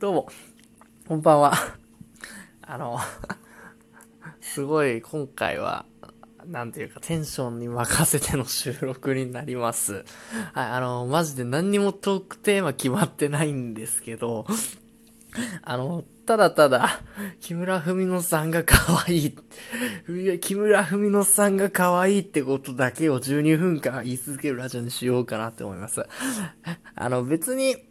どうも、こんばんは。あの、すごい今回は、なんていうかテンションに任せての収録になります。はい、あの、マジで何にもトークテーマ決まってないんですけど、あの、ただただ、木村文乃さんが可愛い。木村文乃さんが可愛いってことだけを12分間言い続けるラジオにしようかなって思います。あの、別に、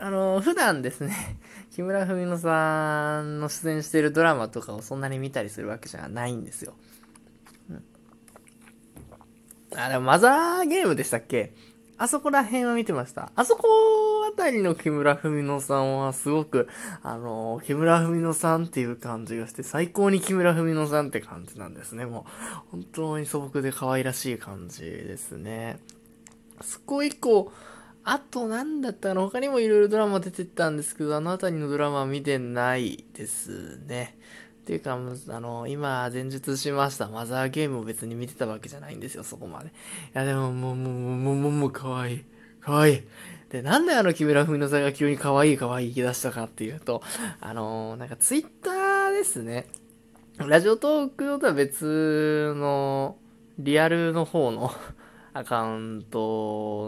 あの、普段ですね、木村文乃さんの出演してるドラマとかをそんなに見たりするわけじゃないんですよ。うん、あ、でもマザーゲームでしたっけ？あそこら辺は見てました。あそこあたりの木村文乃さんはすごく、あの、木村文乃さんっていう感じがして、最高に木村文乃さんって感じなんですね。もう、本当に素朴で可愛らしい感じですね。そこ以降、あとなんだったの他にもいろいろドラマ出てたんですけど、あのあたりのドラマ見てないですね。っていうか、あの、今、前述しましたマザーゲームを別に見てたわけじゃないんですよ、そこまで。いや、でも、もう、もう、もう、もう、もう、もう、かわいい。かわいい。で、なんであの木村文乃さんが急に可愛い可愛い言い出したかっていうと、あのなんかツイッターですね。ラジオトークとは別の、リアルの方のアカウント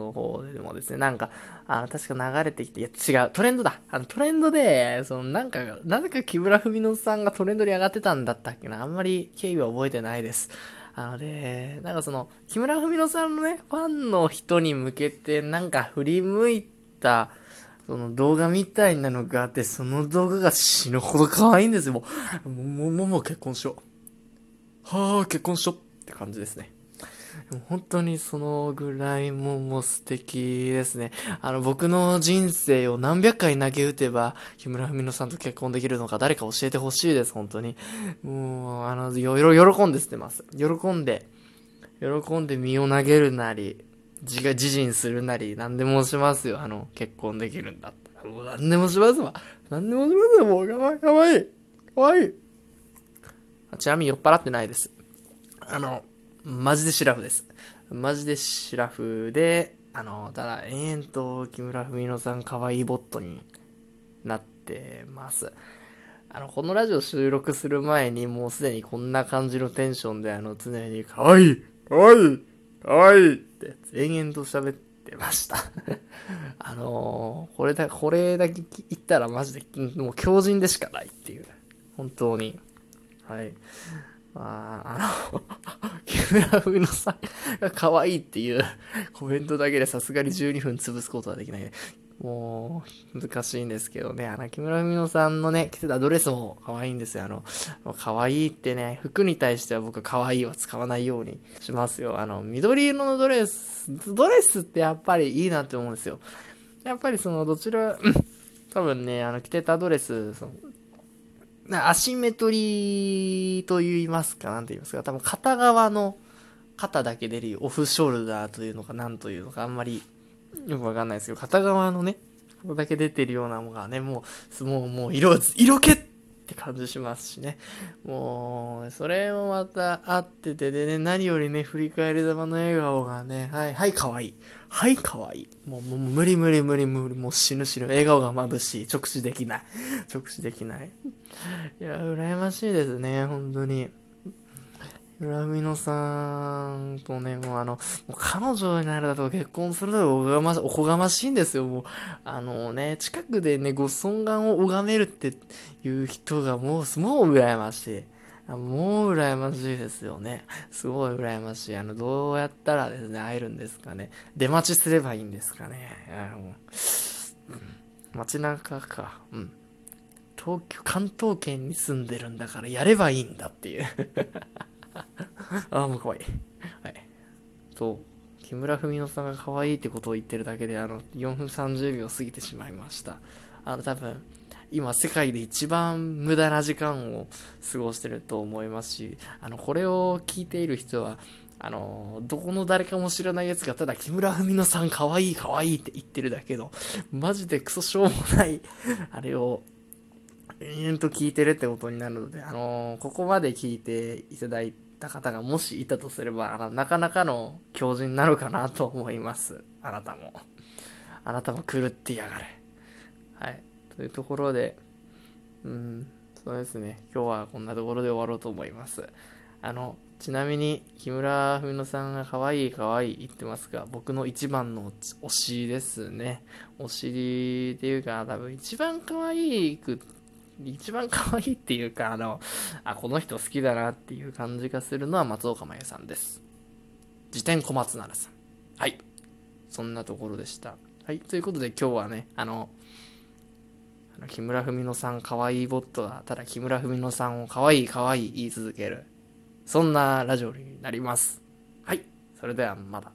の方でもですね、なんか、あの、確か流れてきて、いや違う、トレンドだ。あの、トレンドで、その、なんか、なぜか木村文乃さんがトレンドに上がってたんだったっけな。あんまり経緯は覚えてないです。あので、なんかその、木村文乃さんのね、ファンの人に向けて、なんか振り向いた、その動画みたいなのがあって、その動画が死ぬほど可愛いんですよ。もう、もう、もう、もう結婚しよう。はあ、結婚しようって感じですね。本当にそのぐらいももう素敵ですね。あの、僕の人生を何百回投げ打てば、木村文乃さんと結婚できるのか誰か教えてほしいです、本当に。もう、あの、いろいろ喜んで捨てます。喜んで、喜んで身を投げるなり、自が自陣するなり、何でもしますよ。あの、結婚できるんだったら。もう何でもしますわ。何でもしますよ、もう。かわいい、かわいい。かわいい。ちなみに酔っ払ってないです。あの、マジでシラフです。マジでシラフで、あの、ただ、延々と木村文乃さん可愛いボットになってます。あの、このラジオ収録する前にもうすでにこんな感じのテンションで、あの、常に可愛い可愛い可愛いって延々と喋ってました。あのー、これだ、これだけ言ったらマジで、もう強靭でしかないっていう。本当に。はい。まあ、あの、木村文乃さが可愛いっていう コメントだけでさすがに12分潰すことはできない。もう、難しいんですけどね。あの、木村文乃さんのね、着てたドレスも可愛いんですよ。あの、可愛いってね、服に対しては僕可愛いは使わないようにしますよ。あの、緑色のドレス、ドレスってやっぱりいいなって思うんですよ。やっぱりその、どちら、多分ね、あの、着てたドレス、その、アシンメトリーと言いますか、なんて言いますか、多分片側の肩だけ出るオフショルダーというのか、なんというのか、あんまりよくわかんないですけど、片側のね、ここだけ出てるようなものがね、もう、もう、もう色、色気っって感じしますしね。もう、それもまたあってて、でね、何よりね、振り返り玉の笑顔がね、はい、はい、かわいい。はい、可愛い。もう、もう、無理無理無理無理、もう死ぬ死ぬ。笑顔が眩しい。直視できない。直視できない。いや、羨ましいですね、本当に。村美乃さんとね、もうあの、もう彼女になるだと結婚するのおがましおこがましいんですよ、もう。あのね、近くでね、ご尊顔を拝めるっていう人がもう、もう羨ましい。もう羨ましいですよね。すごい羨ましい。あの、どうやったらですね、会えるんですかね。出待ちすればいいんですかね。あの、うん、街中か。うん。東京、関東圏に住んでるんだからやればいいんだっていう。ああ、もう可愛い。はい。そう。木村文乃さんが可愛いってことを言ってるだけで、あの、4分30秒過ぎてしまいました。あの、多分、今世界で一番無駄な時間を過ごしてると思いますし、あの、これを聞いている人は、あの、どこの誰かも知らないやつが、ただ木村文乃さん可愛い可愛いって言ってるだけの、マジでクソしょうもない、あれを、延々と聞いてるってことになるので、あのここまで聞いていただいた方がもしいたとすれば、あの、なかなかの強靭になるかなと思います。あなたも。あなたも狂ってやがれ。はい。というところで、うん、そうですね。今日はこんなところで終わろうと思います。あの、ちなみに、木村文乃さんが可愛い可愛い言ってますが、僕の一番の推しですね。推しっていうか、多分一番可愛く、一番可愛いっていうか、あの、あ、この人好きだなっていう感じがするのは松岡真優さんです。自転小松菜さん。はい。そんなところでした。はい。ということで今日はね、あの、木村文乃さん可愛いボットが、ただ木村文乃さんを可愛い可愛い言い続ける。そんなラジオになります。はい。それではまだ。